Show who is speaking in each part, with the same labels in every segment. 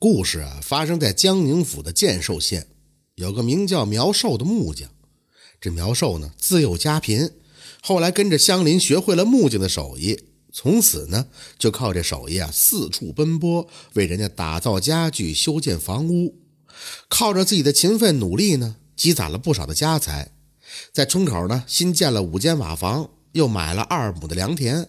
Speaker 1: 故事啊，发生在江宁府的建寿县，有个名叫苗寿的木匠。这苗寿呢，自幼家贫，后来跟着乡邻学会了木匠的手艺，从此呢，就靠这手艺啊，四处奔波，为人家打造家具、修建房屋。靠着自己的勤奋努力呢，积攒了不少的家财，在村口呢，新建了五间瓦房，又买了二亩的良田。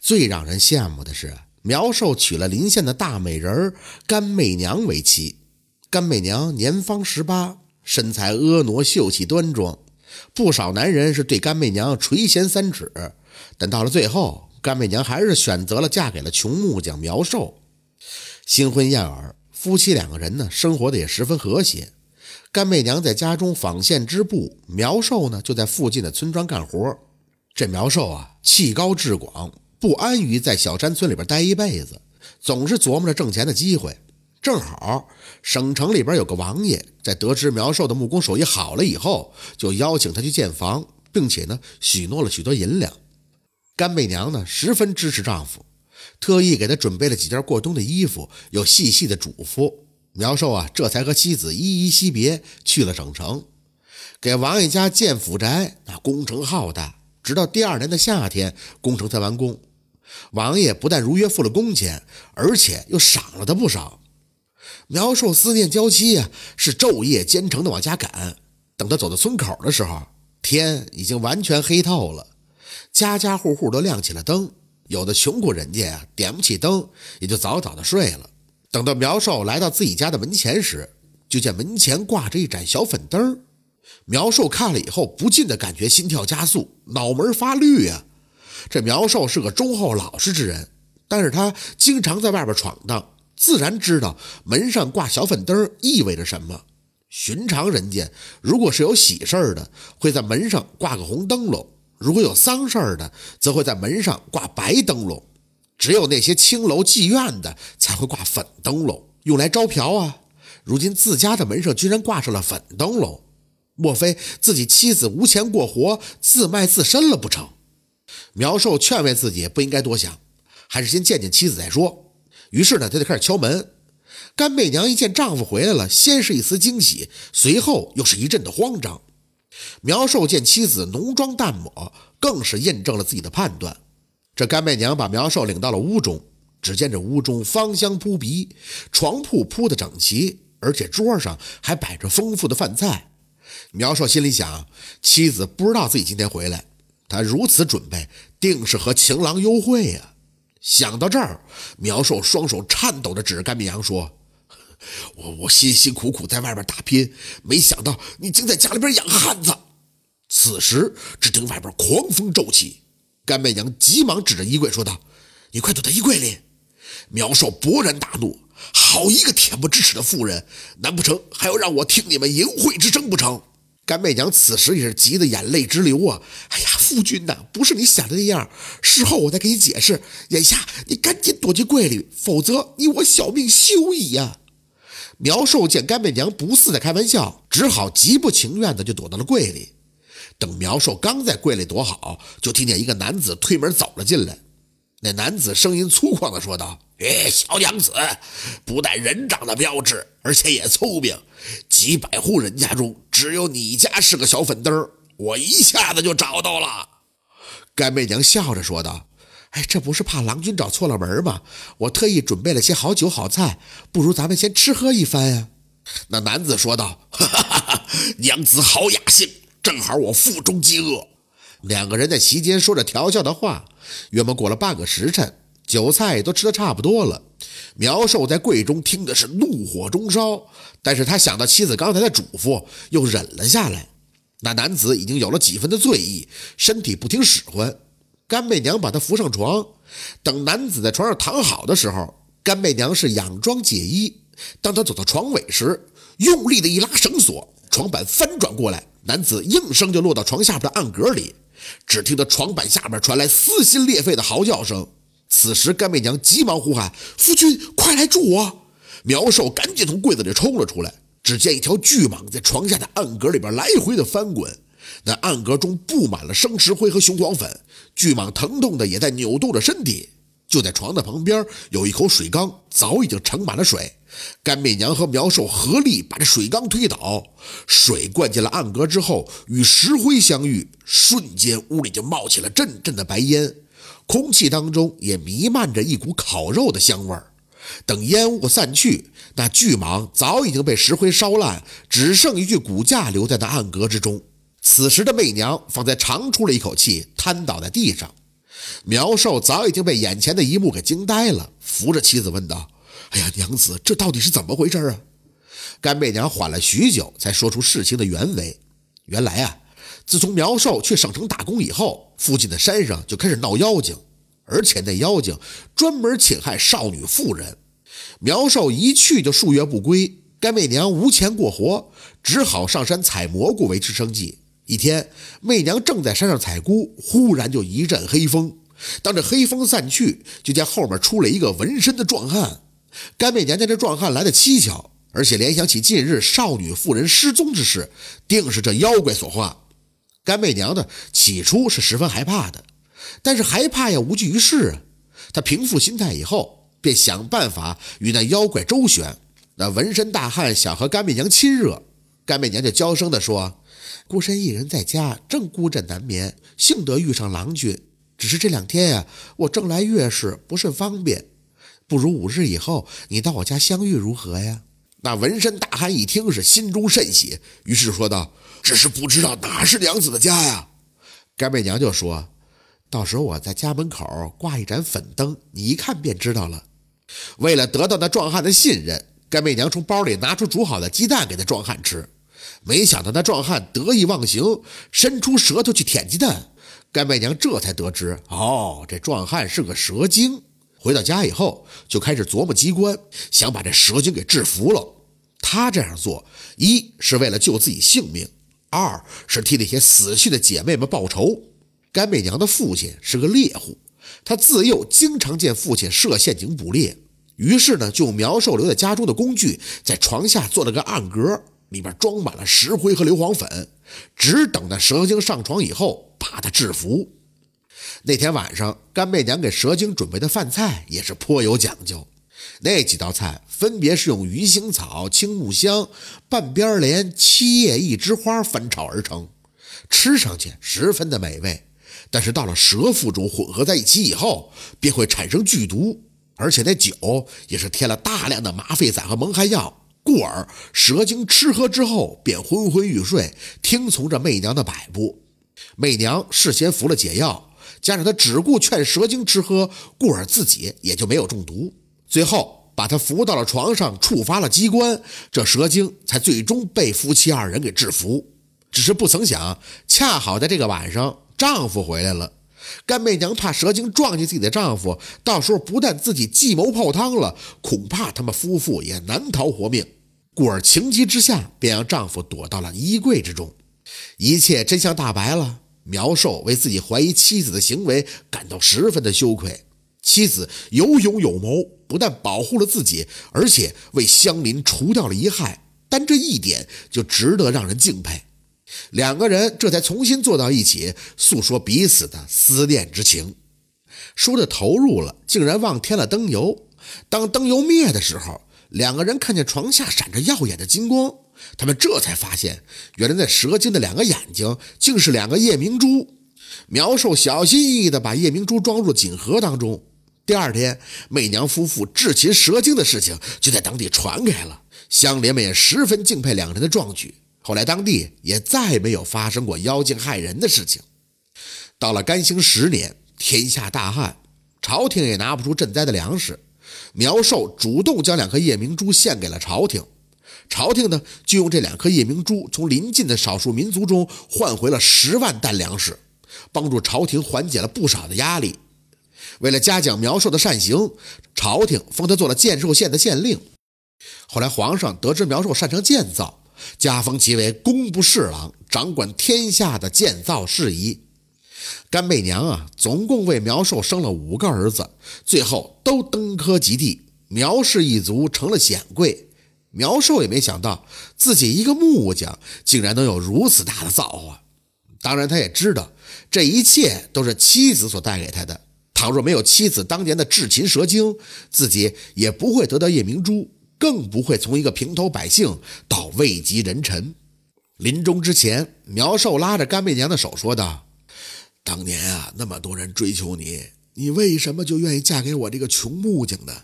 Speaker 1: 最让人羡慕的是。苗寿娶了邻县的大美人甘媚娘为妻，甘媚娘年方十八，身材婀娜秀气端庄，不少男人是对甘媚娘垂涎三尺，但到了最后，甘媚娘还是选择了嫁给了穷木匠苗寿。新婚燕尔，夫妻两个人呢，生活的也十分和谐。甘媚娘在家中纺线织布，苗寿呢就在附近的村庄干活。这苗寿啊，气高志广。不安于在小山村里边待一辈子，总是琢磨着挣钱的机会。正好省城里边有个王爷，在得知苗寿的木工手艺好了以后，就邀请他去建房，并且呢许诺了许多银两。甘媚娘呢十分支持丈夫，特意给他准备了几件过冬的衣服，又细细的嘱咐苗寿啊，这才和妻子依依惜别，去了省城，给王爷家建府宅。那工程浩大，直到第二年的夏天，工程才完工。王爷不但如约付了工钱，而且又赏了他不少。苗寿思念娇妻呀，是昼夜兼程的往家赶。等他走到村口的时候，天已经完全黑透了，家家户户都亮起了灯。有的穷苦人家呀，点不起灯，也就早早的睡了。等到苗寿来到自己家的门前时，就见门前挂着一盏小粉灯。苗寿看了以后，不禁的感觉心跳加速，脑门发绿呀。这苗寿是个忠厚老实之人，但是他经常在外边闯荡，自然知道门上挂小粉灯意味着什么。寻常人家如果是有喜事的，会在门上挂个红灯笼；如果有丧事的，则会在门上挂白灯笼。只有那些青楼妓院的才会挂粉灯笼，用来招嫖啊。如今自家的门上居然挂上了粉灯笼，莫非自己妻子无钱过活，自卖自身了不成？苗寿劝慰自己不应该多想，还是先见见妻子再说。于是呢，他就开始敲门。甘媚娘一见丈夫回来了，先是一丝惊喜，随后又是一阵的慌张。苗寿见妻子浓妆淡抹，更是印证了自己的判断。这甘媚娘把苗寿领到了屋中，只见这屋中芳香扑鼻，床铺铺得整齐，而且桌上还摆着丰富的饭菜。苗寿心里想，妻子不知道自己今天回来。他如此准备，定是和情郎幽会呀！想到这儿，苗寿双手颤抖着指着甘媚娘说：“我我辛辛苦苦在外边打拼，没想到你竟在家里边养汉子。”此时，只听外边狂风骤起，甘媚娘急忙指着衣柜说道：“你快躲在衣柜里！”苗寿勃然大怒：“好一个恬不知耻的妇人！难不成还要让我听你们淫秽之声不成？”甘媚娘此时也是急得眼泪直流啊！哎呀，夫君呐，不是你想的那样。事后我再给你解释。眼下你赶紧躲进柜里，否则你我小命休矣呀！苗寿见甘媚娘不似在开玩笑，只好极不情愿的就躲到了柜里。等苗寿刚在柜里躲好，就听见一个男子推门走了进来。那男子声音粗犷的说道：“哎，小娘子，不但人长得标致，而且也聪明。几百户人家中，只有你家是个小粉灯我一下子就找到了。”甘媚娘笑着说道：“哎，这不是怕郎君找错了门吗？我特意准备了些好酒好菜，不如咱们先吃喝一番呀。”那男子说道：“哈哈哈哈娘子好雅兴，正好我腹中饥饿。”两个人在席间说着调笑的话，约莫过了半个时辰，酒菜都吃得差不多了。苗寿在柜中听的是怒火中烧，但是他想到妻子刚才的嘱咐，又忍了下来。那男子已经有了几分的醉意，身体不听使唤。甘媚娘把他扶上床，等男子在床上躺好的时候，甘媚娘是佯装解衣。当他走到床尾时，用力的一拉绳索，床板翻转过来，男子应声就落到床下边的暗格里。只听得床板下面传来撕心裂肺的嚎叫声。此时，干妹娘急忙呼喊：“夫君，快来助我！”苗寿赶紧从柜子里冲了出来。只见一条巨蟒在床下的暗格里边来回的翻滚，那暗格中布满了生石灰和雄黄粉。巨蟒疼痛的也在扭动着身体。就在床的旁边有一口水缸，早已经盛满了水。甘媚娘和苗寿合力把这水缸推倒，水灌进了暗格之后，与石灰相遇，瞬间屋里就冒起了阵阵的白烟，空气当中也弥漫着一股烤肉的香味儿。等烟雾散去，那巨蟒早已经被石灰烧烂，只剩一具骨架留在那暗格之中。此时的媚娘方才长出了一口气，瘫倒在地上。苗寿早已经被眼前的一幕给惊呆了，扶着妻子问道。哎呀，娘子，这到底是怎么回事啊？甘媚娘缓了许久，才说出事情的原委。原来啊，自从苗寿去省城打工以后，附近的山上就开始闹妖精，而且那妖精专门侵害少女妇人。苗寿一去就数月不归，甘媚娘无钱过活，只好上山采蘑菇维持生计。一天，媚娘正在山上采菇，忽然就一阵黑风。当这黑风散去，就见后面出来一个纹身的壮汉。甘媚娘见这壮汉来的蹊跷，而且联想起近日少女妇人失踪之事，定是这妖怪所化。甘媚娘呢，起初是十分害怕的，但是害怕也无济于事啊。她平复心态以后，便想办法与那妖怪周旋。那纹身大汉想和甘媚娘亲热，甘媚娘就娇声地说：“孤身一人在家，正孤枕难眠，幸得遇上郎君。只是这两天呀，我正来月事，不甚方便。”不如五日以后，你到我家相遇如何呀？那纹身大汉一听是心中甚喜，于是说道：“只是不知道哪是娘子的家呀。”甘媚娘就说：“到时候我在家门口挂一盏粉灯，你一看便知道了。”为了得到那壮汉的信任，甘媚娘从包里拿出煮好的鸡蛋给那壮汉吃。没想到那壮汉得意忘形，伸出舌头去舔鸡蛋。甘媚娘这才得知，哦，这壮汉是个蛇精。回到家以后，就开始琢磨机关，想把这蛇精给制服了。他这样做，一是为了救自己性命，二是替那些死去的姐妹们报仇。甘美娘的父亲是个猎户，他自幼经常见父亲设陷阱捕猎，于是呢，就用苗寿留在家中的工具，在床下做了个暗格，里面装满了石灰和硫磺粉，只等那蛇精上床以后，把他制服。那天晚上，干媚娘给蛇精准备的饭菜也是颇有讲究。那几道菜分别是用鱼腥草、青木香、半边莲、七叶一枝花翻炒而成，吃上去十分的美味。但是到了蛇腹中混合在一起以后，便会产生剧毒，而且那酒也是添了大量的麻沸散和蒙汗药，故而蛇精吃喝之后便昏昏欲睡，听从着媚娘的摆布。媚娘事先服了解药。加上她只顾劝蛇精吃喝，故而自己也就没有中毒。最后把她扶到了床上，触发了机关，这蛇精才最终被夫妻二人给制服。只是不曾想，恰好在这个晚上，丈夫回来了。干媚娘怕蛇精撞见自己的丈夫，到时候不但自己计谋泡汤了，恐怕他们夫妇也难逃活命，故而情急之下，便让丈夫躲到了衣柜之中。一切真相大白了。苗寿为自己怀疑妻子的行为感到十分的羞愧。妻子有勇有谋，不但保护了自己，而且为乡邻除掉了一害，单这一点就值得让人敬佩。两个人这才重新坐到一起，诉说彼此的思念之情。说的投入了，竟然忘添了灯油。当灯油灭的时候，两个人看见床下闪着耀眼的金光。他们这才发现，原来那蛇精的两个眼睛竟是两个夜明珠。苗寿小心翼翼地把夜明珠装入锦盒当中。第二天，媚娘夫妇智擒蛇精的事情就在当地传开了，乡邻们也十分敬佩两人的壮举。后来，当地也再没有发生过妖精害人的事情。到了干兴十年，天下大旱，朝廷也拿不出赈灾的粮食。苗寿主动将两颗夜明珠献给了朝廷。朝廷呢，就用这两颗夜明珠从邻近的少数民族中换回了十万担粮食，帮助朝廷缓解了不少的压力。为了嘉奖苗寿的善行，朝廷封他做了建寿县的县令。后来皇上得知苗寿擅长建造，加封其为工部侍郎，掌管天下的建造事宜。甘媚娘啊，总共为苗寿生了五个儿子，最后都登科及第，苗氏一族成了显贵。苗寿也没想到，自己一个木匠竟然能有如此大的造化。当然，他也知道这一切都是妻子所带给他的。倘若没有妻子当年的智擒蛇精，自己也不会得到夜明珠，更不会从一个平头百姓到位极人臣。临终之前，苗寿拉着干妹娘的手说道：“当年啊，那么多人追求你，你为什么就愿意嫁给我这个穷木匠呢？”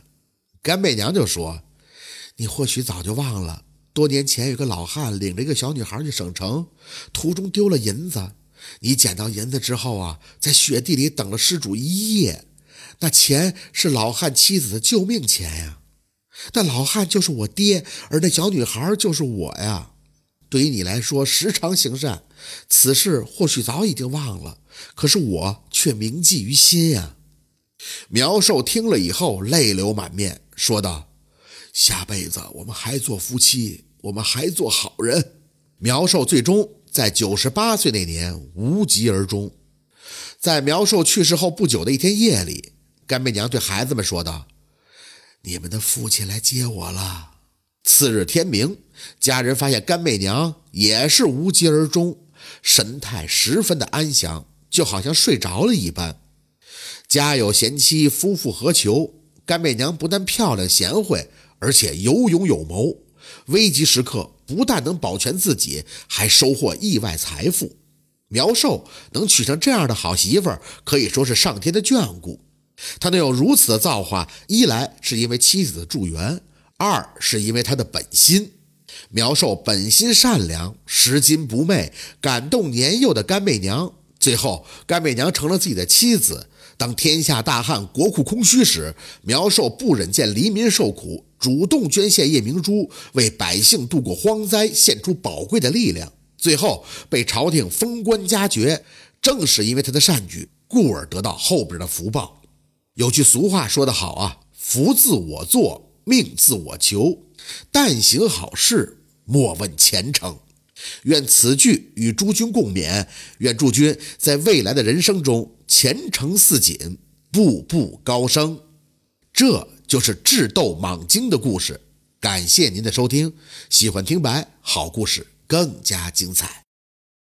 Speaker 1: 干妹娘就说：“你或许早就忘了，多年前有个老汉领着一个小女孩去省城，途中丢了银子。”你捡到银子之后啊，在雪地里等了失主一夜，那钱是老汉妻子的救命钱呀。那老汉就是我爹，而那小女孩就是我呀。对于你来说，时常行善，此事或许早已经忘了，可是我却铭记于心呀。苗寿听了以后，泪流满面，说道：“下辈子我们还做夫妻，我们还做好人。”苗寿最终。在九十八岁那年无疾而终。在苗寿去世后不久的一天夜里，干妹娘对孩子们说道：“你们的父亲来接我了。”次日天明，家人发现干妹娘也是无疾而终，神态十分的安详，就好像睡着了一般。家有贤妻，夫复何求？干妹娘不但漂亮贤惠，而且有勇有谋。危急时刻，不但能保全自己，还收获意外财富。苗寿能娶上这样的好媳妇，可以说是上天的眷顾。他能有如此的造化，一来是因为妻子的助缘，二是因为他的本心。苗寿本心善良，拾金不昧，感动年幼的干妹娘。最后，干妹娘成了自己的妻子。当天下大旱，国库空虚时，苗寿不忍见黎民受苦，主动捐献夜明珠，为百姓度过荒灾，献出宝贵的力量。最后被朝廷封官加爵，正是因为他的善举，故而得到后边的福报。有句俗话说得好啊：“福自我做，命自我求。但行好事，莫问前程。”愿此句与诸君共勉。愿诸君在未来的人生中。前程似锦，步步高升，这就是智斗蟒精的故事。感谢您的收听，喜欢听白好故事更加精彩。